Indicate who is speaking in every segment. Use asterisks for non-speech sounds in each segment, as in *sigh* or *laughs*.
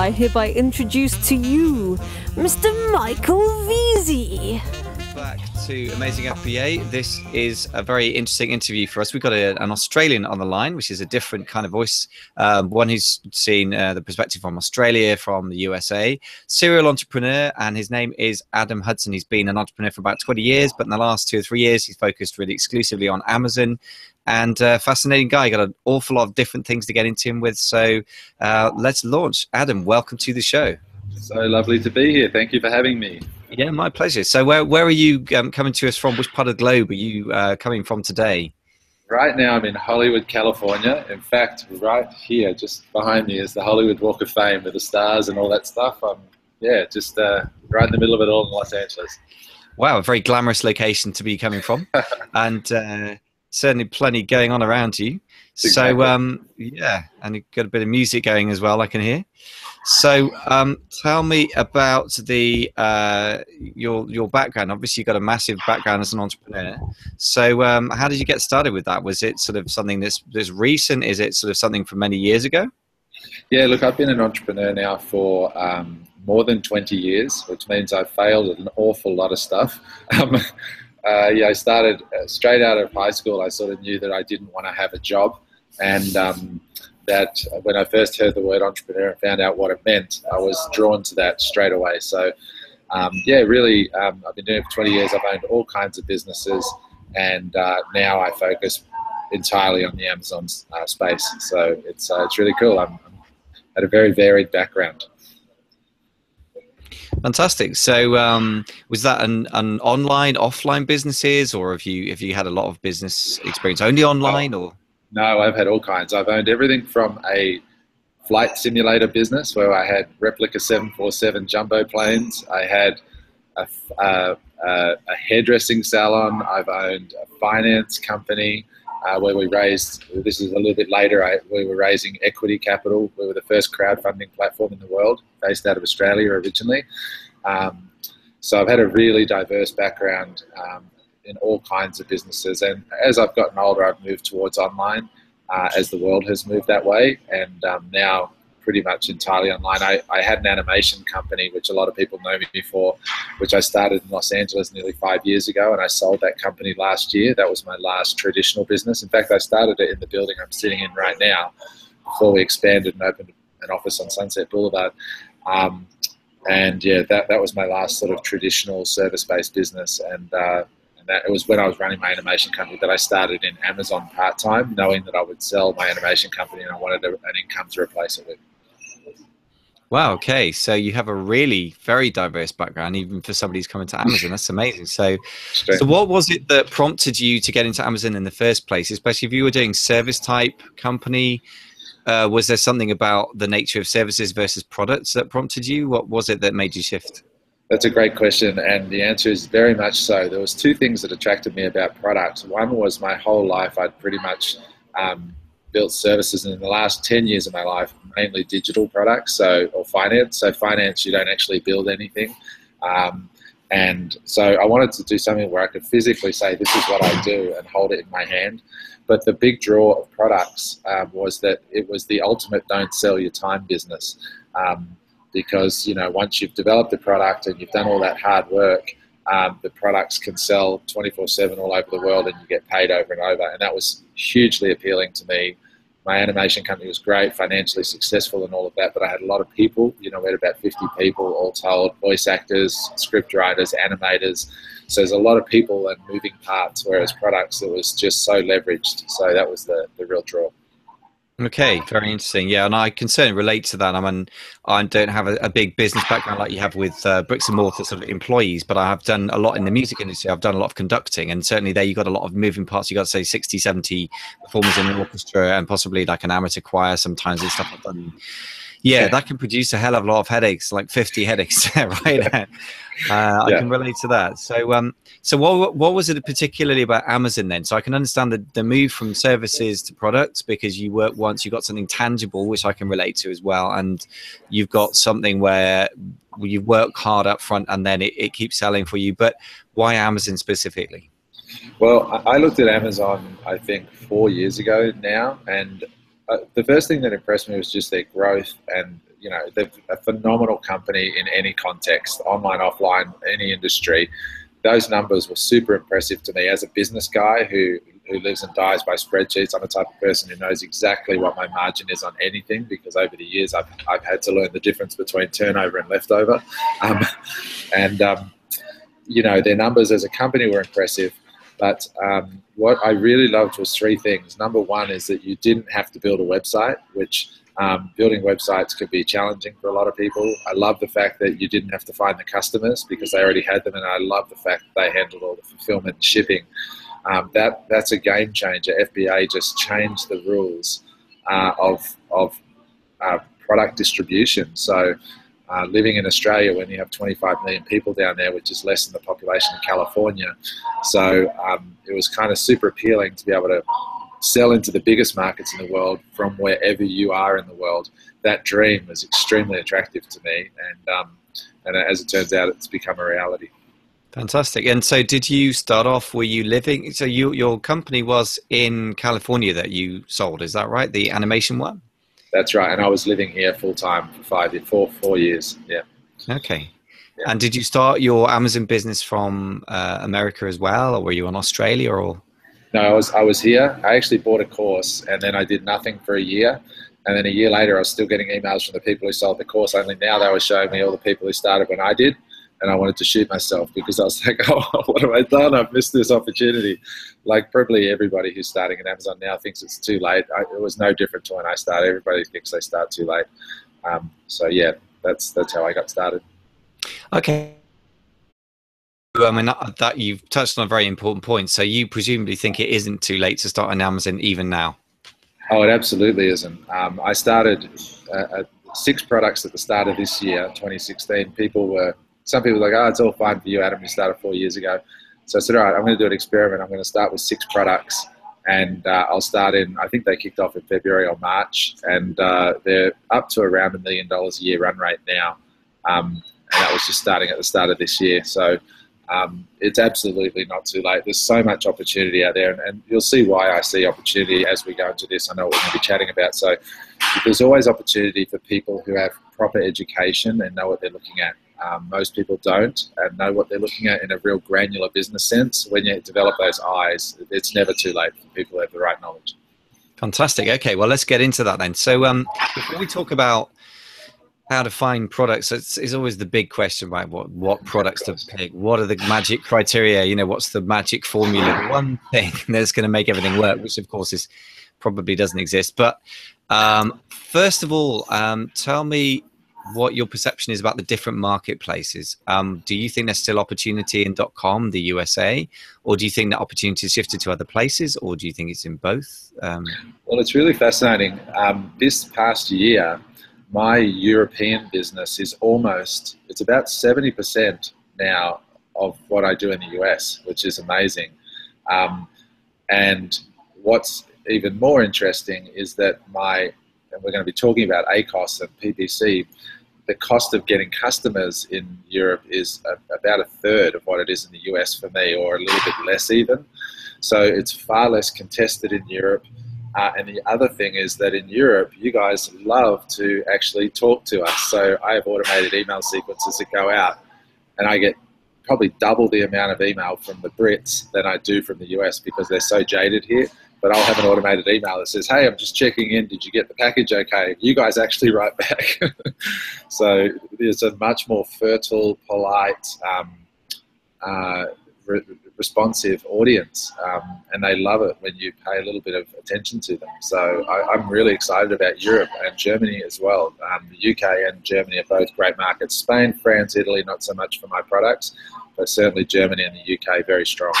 Speaker 1: I hereby introduce to you Mr. Michael Veazey.
Speaker 2: Back to Amazing FBA. This is a very interesting interview for us. We've got a, an Australian on the line, which is a different kind of voice, um, one who's seen uh, the perspective from Australia, from the USA, serial entrepreneur, and his name is Adam Hudson. He's been an entrepreneur for about 20 years, but in the last two or three years, he's focused really exclusively on Amazon and uh, fascinating guy. Got an awful lot of different things to get into him with. So uh, let's launch. Adam, welcome to the show.
Speaker 3: So lovely to be here. Thank you for having me.
Speaker 2: Yeah, my pleasure. So where where are you um, coming to us from? Which part of the globe are you uh, coming from today?
Speaker 3: Right now, I'm in Hollywood, California. In fact, right here, just behind me, is the Hollywood Walk of Fame with the stars and all that stuff. I'm yeah, just uh, right in the middle of it all in Los Angeles.
Speaker 2: Wow, a very glamorous location to be coming from, *laughs* and uh, certainly plenty going on around you. Exactly. So um, yeah, and you've got a bit of music going as well. I can hear. So um, tell me about the uh, your your background. Obviously, you've got a massive background as an entrepreneur. So um, how did you get started with that? Was it sort of something that's, that's recent? Is it sort of something from many years ago?
Speaker 3: Yeah, look, I've been an entrepreneur now for um, more than 20 years, which means I've failed at an awful lot of stuff. *laughs* Uh, yeah, I started uh, straight out of high school. I sort of knew that I didn't want to have a job, and um, that when I first heard the word entrepreneur and found out what it meant, I was drawn to that straight away. So, um, yeah, really, um, I've been doing it for 20 years. I've owned all kinds of businesses, and uh, now I focus entirely on the Amazon uh, space. So it's uh, it's really cool. I'm, I'm at a very varied background.
Speaker 2: Fantastic. So, um, was that an, an online, offline businesses, or have you have you had a lot of business experience only online, or?
Speaker 3: No, I've had all kinds. I've owned everything from a flight simulator business where I had replica 747 jumbo planes. I had a, a, a hairdressing salon. I've owned a finance company uh, where we raised, this is a little bit later, I, we were raising equity capital. We were the first crowdfunding platform in the world, based out of Australia originally. Um, so I've had a really diverse background um, in all kinds of businesses. And as I've gotten older, I've moved towards online uh, as the world has moved that way. And um, now pretty much entirely online. I, I had an animation company, which a lot of people know me for, which I started in Los Angeles nearly five years ago, and I sold that company last year. That was my last traditional business. In fact, I started it in the building I'm sitting in right now before we expanded and opened an office on Sunset Boulevard. Um, and yeah, that, that was my last sort of traditional service based business. And, uh, and that it was when I was running my animation company that I started in Amazon part time, knowing that I would sell my animation company and I wanted an income to replace it with.
Speaker 2: Wow. Okay. So you have a really very diverse background, even for somebody who's coming to *laughs* Amazon. That's amazing. So, so what was it that prompted you to get into Amazon in the first place? Especially if you were doing service type company, uh, was there something about the nature of services versus products that prompted you? What was it that made you shift?
Speaker 3: That's a great question, and the answer is very much so. There was two things that attracted me about products. One was my whole life I'd pretty much um, built services, and in the last ten years of my life, mainly digital products, so or finance. So finance, you don't actually build anything. Um, and so I wanted to do something where I could physically say, this is what I do and hold it in my hand. But the big draw of products um, was that it was the ultimate don't sell your time business. Um, because, you know, once you've developed the product and you've done all that hard work, um, the products can sell 24 7 all over the world and you get paid over and over. And that was hugely appealing to me my animation company was great, financially successful, and all of that. But I had a lot of people. You know, we had about 50 people all told: voice actors, script writers, animators. So there's a lot of people and moving parts. Whereas products, it was just so leveraged. So that was the the real draw.
Speaker 2: Okay, very interesting. Yeah, and I can certainly relate to that. I mean, I don't have a, a big business background like you have with uh, bricks and mortar sort of employees, but I have done a lot in the music industry. I've done a lot of conducting, and certainly there you've got a lot of moving parts. You've got say 60, 70 performers in an orchestra, and possibly like an amateur choir sometimes and stuff. I've done yeah, that can produce a hell of a lot of headaches, like 50 headaches, *laughs* right? *laughs* uh, I can relate to that. So, um, so what, what was it particularly about Amazon then? So I can understand the, the move from services to products because you work once, you got something tangible, which I can relate to as well. And you've got something where you work hard up front and then it, it keeps selling for you. But why Amazon specifically?
Speaker 3: Well, I looked at Amazon, I think, four years ago now, and uh, the first thing that impressed me was just their growth and you know, they're a phenomenal company in any context, online, offline, any industry. Those numbers were super impressive to me as a business guy who who lives and dies by spreadsheets. I'm the type of person who knows exactly what my margin is on anything because over the years I've, I've had to learn the difference between turnover and leftover. Um, *laughs* and, um, you know, their numbers as a company were impressive. But um, what I really loved was three things. Number one is that you didn't have to build a website, which um, building websites could be challenging for a lot of people. I love the fact that you didn't have to find the customers because they already had them, and I love the fact that they handled all the fulfillment and shipping. Um, that that's a game changer. FBA just changed the rules uh, of of uh, product distribution. So. Uh, living in Australia when you have 25 million people down there, which is less than the population of California. So um, it was kind of super appealing to be able to sell into the biggest markets in the world from wherever you are in the world. That dream was extremely attractive to me, and um, and as it turns out, it's become a reality.
Speaker 2: Fantastic. And so, did you start off? Were you living? So, you your company was in California that you sold. Is that right? The animation one.
Speaker 3: That's right. And I was living here full time for five, four, four years. Yeah.
Speaker 2: Okay. Yeah. And did you start your Amazon business from uh, America as well, or were you in Australia or?
Speaker 3: No, I was I was here. I actually bought a course, and then I did nothing for a year. And then a year later, I was still getting emails from the people who sold the course. Only now they were showing me all the people who started when I did and I wanted to shoot myself because I was *laughs* like, oh, what have I done? I've missed this opportunity. Like probably everybody who's starting at Amazon now thinks it's too late. I, it was no different to when I started. Everybody thinks they start too late. Um, so yeah, that's that's how I got started.
Speaker 2: Okay. I mean that you've touched on a very important point. So you presumably think it isn't too late to start on Amazon even now.
Speaker 3: Oh, it absolutely isn't. Um, I started uh, six products at the start of this year, 2016. People were some people are like, oh, it's all fine for you, Adam. You started four years ago. So I said, all right, I'm going to do an experiment. I'm going to start with six products, and uh, I'll start in. I think they kicked off in February or March, and uh, they're up to around a million dollars a year run rate now. Um, and that was just starting at the start of this year. So um, it's absolutely not too late. There's so much opportunity out there, and, and, you'll see why I see opportunity as we go into this. I know what we're going to be chatting about. So there's always opportunity for people who have proper education and know what they're looking at. Um, most people don't and know what they're looking at in a real granular business sense. When you develop those eyes, it's never too late for people who have the right knowledge.
Speaker 2: Fantastic. Okay, well, let's get into that then. So, um, before we talk about how to find products, it's, it's always the big question, right? What what products to pick? What are the magic criteria? You know, what's the magic formula? One thing *laughs* that's going to make everything work, which of course is probably doesn't exist. But um, first of all, um, tell me what your perception is about the different marketplaces. Um, do you think there's still opportunity in .com, the USA, or do you think that opportunity has shifted to other places, or do you think it's in both? Um,
Speaker 3: well, it's really fascinating. Um, this past year, my European business is almost, it's about 70% now of what I do in the US, which is amazing. Um, and what's even more interesting is that my and we're going to be talking about ACOS and PPC, the cost of getting customers in Europe is a, about a third of what it is in the US for me, or a little bit less even. So it's far less contested in Europe. Uh, and the other thing is that in Europe, you guys love to actually talk to us. So I have automated email sequences that go out, and I get probably double the amount of email from the Brits than I do from the US because they're so jaded here but I'll have an automated email that says, "Hey, I'm just checking in. Did you get the package okay?" You guys actually write back, *laughs* so it's a much more fertile, polite, um, uh, re- responsive audience, um, and they love it when you pay a little bit of attention to them. So I, am really excited about Europe and Germany as well. Um, the UK and Germany are both great markets. Spain, France, Italy, not so much for my products, but certainly Germany and the UK very strong.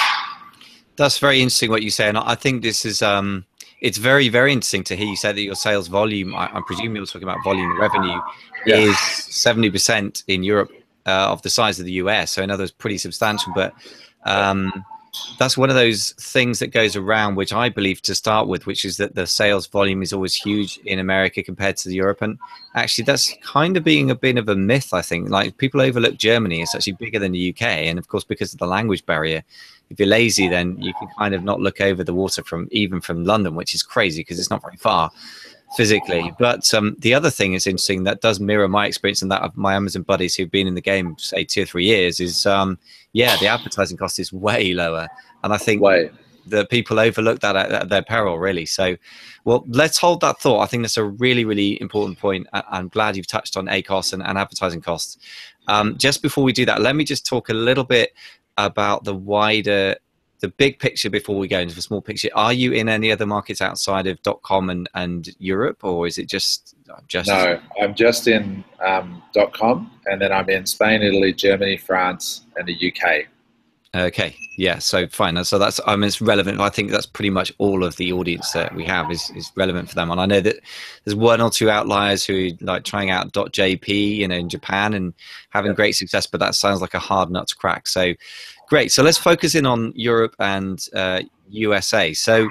Speaker 2: That's very interesting what you say, and I think this is um, it's very very interesting to hear you say that your sales volume. I, I presume you're talking about volume revenue yeah. is seventy percent in Europe uh, of the size of the US. So another pretty substantial, but. Um, that's one of those things that goes around, which I believe to start with, which is that the sales volume is always huge in America compared to the Europe. And actually, that's kind of being a bit of a myth, I think. Like people overlook Germany; it's actually bigger than the UK, and of course, because of the language barrier, if you're lazy, then you can kind of not look over the water from even from London, which is crazy because it's not very far. physically. But um, the other thing is interesting that does mirror my experience and that of my Amazon buddies who've been in the game, say, two or three years, is um, yeah, the advertising cost is way lower. And I think
Speaker 3: Way.
Speaker 2: that people overlook that at, at their peril, really. So, well, let's hold that thought. I think that's a really, really important point. I- I'm glad you've touched on ACOS and, and advertising costs. Um, just before we do that, let me just talk a little bit about the wider, the big picture before we go into the small picture. Are you in any other markets outside of .com and, and Europe, or is it just just
Speaker 3: No, I'm just in um, .com, and then I'm in Spain, Italy, Germany, France, and the UK.
Speaker 2: Okay, yeah, so fine. So that's I mean it's relevant. I think that's pretty much all of the audience that we have is, is relevant for them. And I know that there's one or two outliers who like trying out .jp, you know, in Japan and having great success, but that sounds like a hard nut to crack. So great. So let's focus in on Europe and uh, USA. So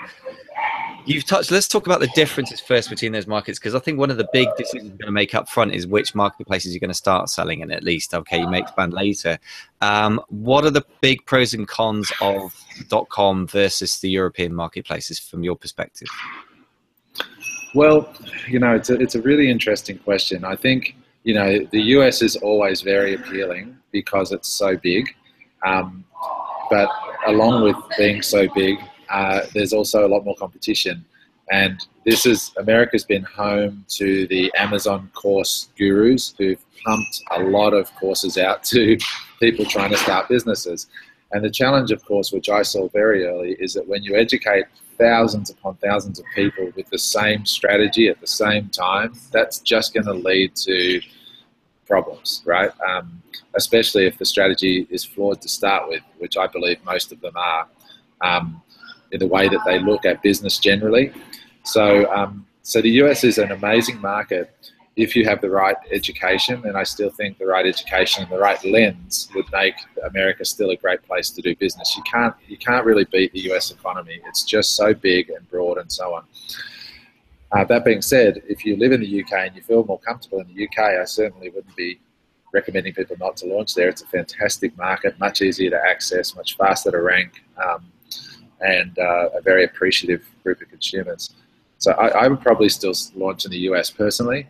Speaker 2: you've touched. Let's talk about the differences first between those markets because I think one of the big decisions you're going to make up front is which marketplaces you're going to start selling in. At least, okay, you may expand later. Um, what are the big pros and cons of dot .com versus the European marketplaces from your perspective?
Speaker 3: Well, you know, it's a, it's a really interesting question. I think, you know, the US is always very appealing because it's so big. Um, but along with being so big, uh, there's also a lot more competition. And this is, America's been home to the Amazon course gurus who've pumped a lot of courses out to *laughs* people trying to start businesses. And the challenge, of course, which I saw very early, is that when you educate thousands upon thousands of people with the same strategy at the same time, that's just going to lead to problems, right? Um, especially if the strategy is flawed to start with, which I believe most of them are, um, in the way that they look at business generally. So, um, so the US is an amazing market if you have the right education, and I still think the right education and the right lens would make America still a great place to do business. You can't you can't really beat the US economy. It's just so big and broad and so on. Uh, that being said, if you live in the UK and you feel more comfortable in the UK, I certainly wouldn't be recommending people not to launch there. It's a fantastic market, much easier to access, much faster to rank, um, and uh, a very appreciative group of consumers. So I, I would probably still launch in the US personally.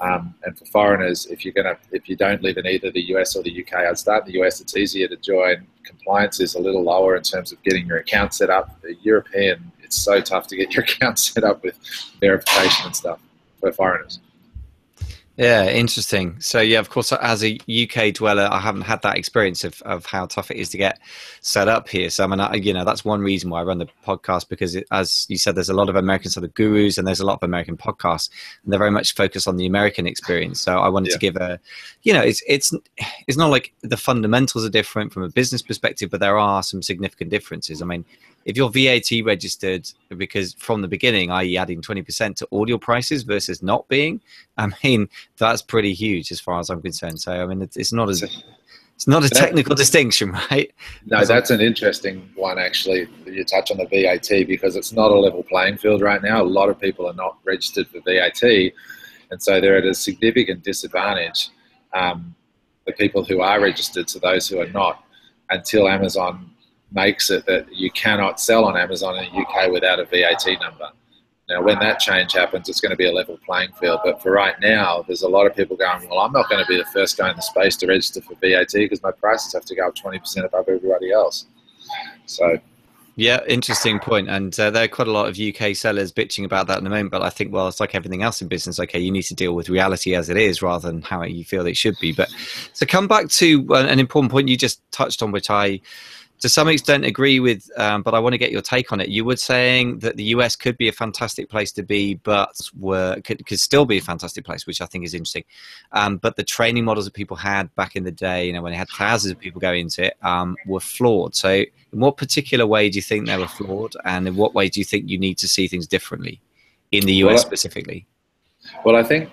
Speaker 3: Um, and for foreigners, if you're gonna, if you don't live in either the US or the UK, I'd start in the US. It's easier to join. Compliance is a little lower in terms of getting your account set up. The European, it's so tough to get your *laughs* account set up with verification and stuff for foreigners.
Speaker 2: Yeah, interesting. So yeah, of course, as a UK dweller, I haven't had that experience of, of how tough it is to get set up here. So I mean, I, you know, that's one reason why I run the podcast because, it, as you said, there's a lot of American sort of gurus and there's a lot of American podcasts, and they're very much focused on the American experience. So I wanted
Speaker 3: Yeah.
Speaker 2: to give a, you know, it's it's it's not like the fundamentals are different from a business perspective, but there are some significant differences. I mean, if you're VAT registered because from the beginning, i.e., adding 20% to all your prices versus not being, I mean, that's pretty huge as far as I'm concerned. So, I mean, it's, not as it's not a
Speaker 3: That-
Speaker 2: technical distinction, *laughs* right?
Speaker 3: No, that's an interesting one actually. You touch on the VAT because it's not a level playing field right now. A lot of people are not registered for VAT, and so they're at a significant disadvantage. Um, the people who are registered to those who are not, until Amazon makes it that you cannot sell on Amazon in the UK without a VAT number. Now, when that change happens, it's going to be a level playing field. But for right now, there's a lot of people going, well, I'm not going to be the first guy in the space to register for VAT because my prices have to go up 20% above everybody else. So,
Speaker 2: Yeah, interesting point. And uh, there are quite a lot of UK sellers bitching about that at the moment. But I think, well, it's like everything else in business. Okay, you need to deal with reality as it is rather than how you feel it should be. But so come back to uh, an important point you just touched on, which I to some extent agree with, um, but I want to get your take on it. You were saying that the US could be a fantastic place to be, but were could, could still be a fantastic place, which I think is interesting. Um, but the training models that people had back in the day, you know, when they had thousands of people go into it, um, were flawed. So, in what particular way do you think they were flawed, and in what way do you think you need to see things differently in the US
Speaker 3: Well,
Speaker 2: specifically?
Speaker 3: well, I think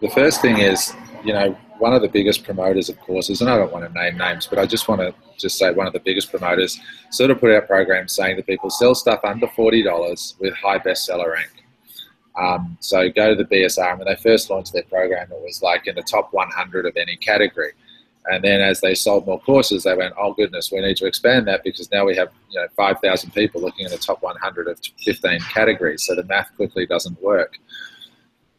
Speaker 3: the first thing is, you know, one of the biggest promoters of courses, and I don't want to name names, but I just want to just say one of the biggest promoters sort of put out programs saying that people sell stuff under $40 with high bestseller rank. Um, so go to the BSR. When they first launched their program, it was like in the top 100 of any category. And then as they sold more courses, they went, oh goodness, we need to expand that because now we have you know 5,000 people looking in the top 100 of 15 categories. So the math quickly doesn't work.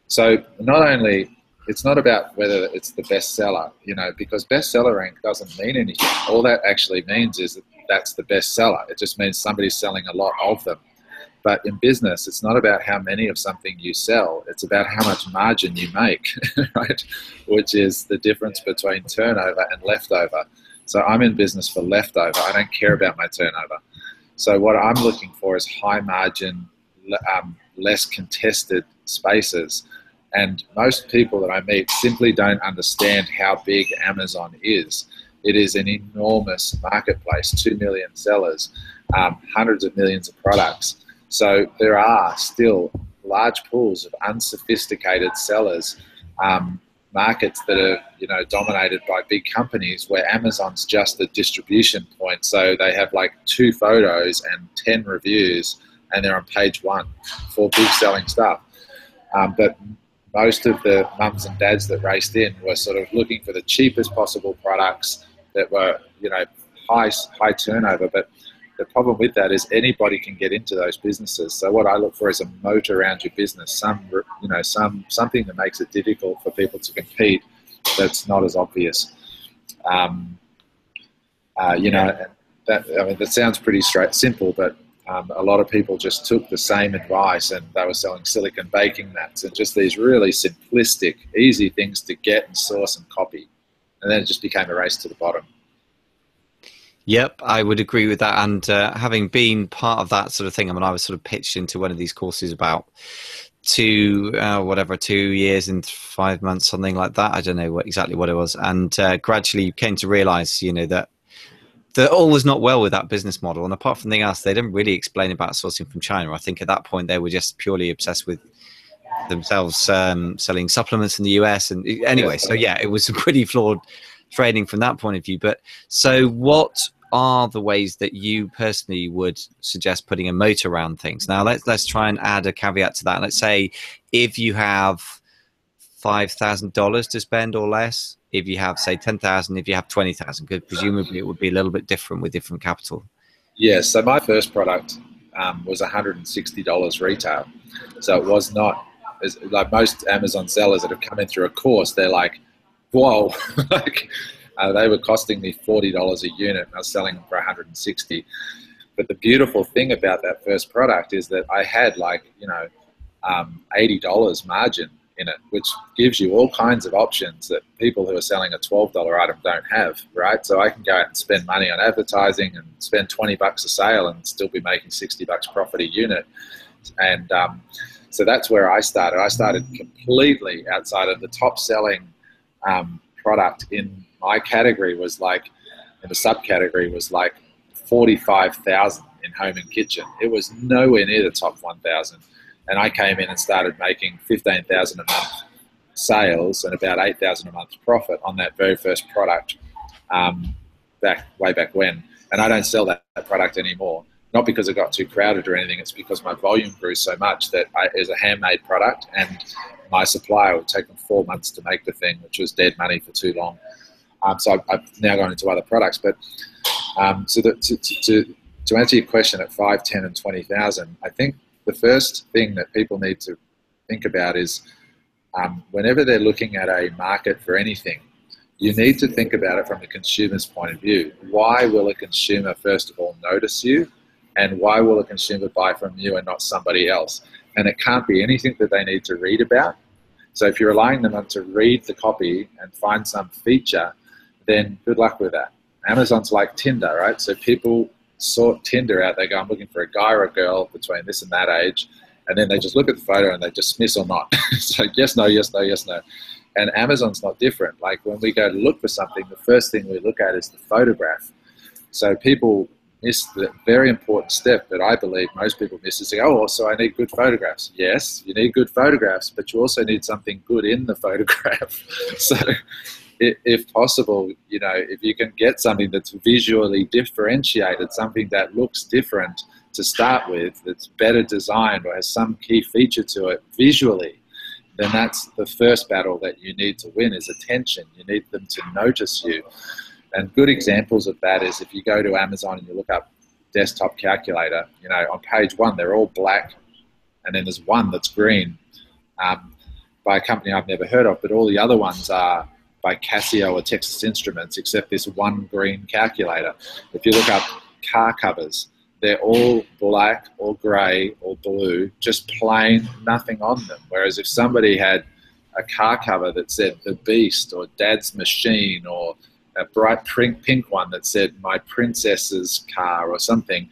Speaker 3: So not only it's not about whether it's the bestseller, you know, because bestseller rank doesn't mean anything. All that actually means is that that's the bestseller. It just means somebody's selling a lot of them. But in business, it's not about how many of something you sell. It's about how much margin you make, *laughs* right? Which is the difference between turnover and leftover. So I'm in business for leftover. I don't care about my turnover. So what I'm looking for is high margin, um, less contested spaces and most people that I meet simply don't understand how big Amazon is. It is an enormous marketplace, 2 million sellers, um, hundreds of millions of products. So there are still large pools of unsophisticated sellers, um, markets that are you know dominated by big companies where Amazon's just a distribution point. So they have like two photos and 10 reviews and they're on page one for big selling stuff. Um, but most of the mums and dads that raced in were sort of looking for the cheapest possible products that were, you know, high high turnover. But the problem with that is anybody can get into those businesses. So what I look for is a moat around your business, some you know, some something that makes it difficult for people to compete. That's not as obvious. Um, uh, you know, that I mean, that sounds pretty straight, simple, but um, a lot of people just took the same advice and they were selling silicon baking mats and just these really simplistic, easy things to get and source and copy. And then it just became a race to the bottom.
Speaker 2: Yep, I would agree with that. And uh, having been part of that sort of thing, I mean, I was sort of pitched into one of these courses about two, uh, whatever, two years and five months, something like that. I don't know what, exactly what it was. And uh, gradually came to realize, you know, that that all was not well with that business model. And apart from anything else, they didn't really explain about sourcing from China. I think at that point they were just purely obsessed with themselves um, selling supplements in the US. And anyway, so yeah, it was a *laughs* pretty flawed trading from that point of view. But so what are the ways that you personally would suggest putting a moat around things? Now let's let's try and add a caveat to that. Let's say if you have five thousand dollars to spend or less, if you have say 10,000 if you have 20,000 because presumably it would be a little bit different with different capital.
Speaker 3: Yeah so my first product um, was $160 retail. So it was not like most amazon sellers that have come in through a course they're like whoa. *laughs* Like uh, they were costing me $40 a unit and i was selling them for 160 but the beautiful thing about that first product is that i had like you know um, $80 margin in it, which gives you all kinds of options that people who are selling a $12 item don't have, right? So I can go out and spend money on advertising and spend 20 bucks a sale and still be making 60 bucks profit a unit. And um, so that's where I started. I started completely outside of the top selling um, product in my category was like, in the subcategory was like 45,000 in home and kitchen. It was nowhere near the top 1,000 and I came in and started making fifteen thousand a month sales and about eight thousand a month profit on that very first product um, back way back when. And I don't sell that, that, product anymore. Not because it got too crowded or anything. It's because my volume grew so much that I, it was a handmade product, and my supplier would take them four months to make the thing, which was dead money for too long. Um, so I've, I've, now gone into other products. But um, so the, to, to, to answer your question at five, ten, and twenty thousand, I think the first thing that people need to think about is um, whenever they're looking at a market for anything, you need to think about it from the consumer's point of view. Why will a consumer, first of all, notice you? And why will a consumer buy from you and not somebody else? And it can't be anything that they need to read about. So if you're relying them to read the copy and find some feature, then good luck with that. Amazon's like Tinder, right? So people sort Tinder out. They go, I'm looking for a guy or a girl between this and that age. And then they just look at the photo and they dismiss or not. *laughs* so yes, no, yes, no, yes, no. And Amazon's not different. Like when we go to look for something, the first thing we look at is the photograph. So people miss the very important step that I believe most people miss is, oh, so I need good photographs. Yes, you need good photographs, but you also need something good in the photograph. *laughs* so if possible, you know, if you can get something that's visually differentiated, something that looks different to start with, that's better designed or has some key feature to it visually, then that's the first battle that you need to win is attention. You need them to notice you. And good examples of that is if you go to Amazon and you look up desktop calculator, you know, on page one, they're all black and then there's one that's green. Um, by a company I've never heard of, but all the other ones are by Casio or Texas Instruments, except this one green calculator. If you look up car covers, they're all black or grey or blue, just plain, nothing on them. Whereas if somebody had a car cover that said The Beast or Dad's Machine or a bright pink, one that said My Princess's Car or something,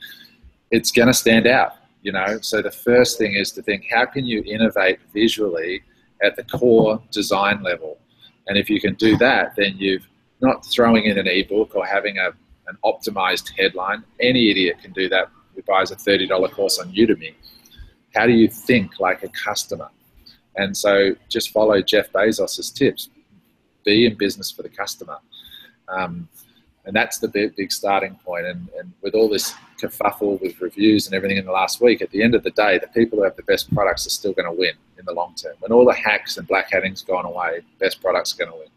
Speaker 3: it's going to stand out, you know? So the first thing is to think how can you innovate visually at the core design level? And if you can do that, then you've not throwing in an ebook or having a an optimized headline. Any idiot can do that who buys a $30 course on Udemy. How do you think like a customer? And so just follow Jeff Bezos's tips. Be in business for the customer. Um, and that's the big, big starting point. And, and with all this kerfuffle with reviews and everything in the last week, at the end of the day, the people who have the best products are still going to win in the long term. When all the hacks and black hatting's gone away, best products are going to win.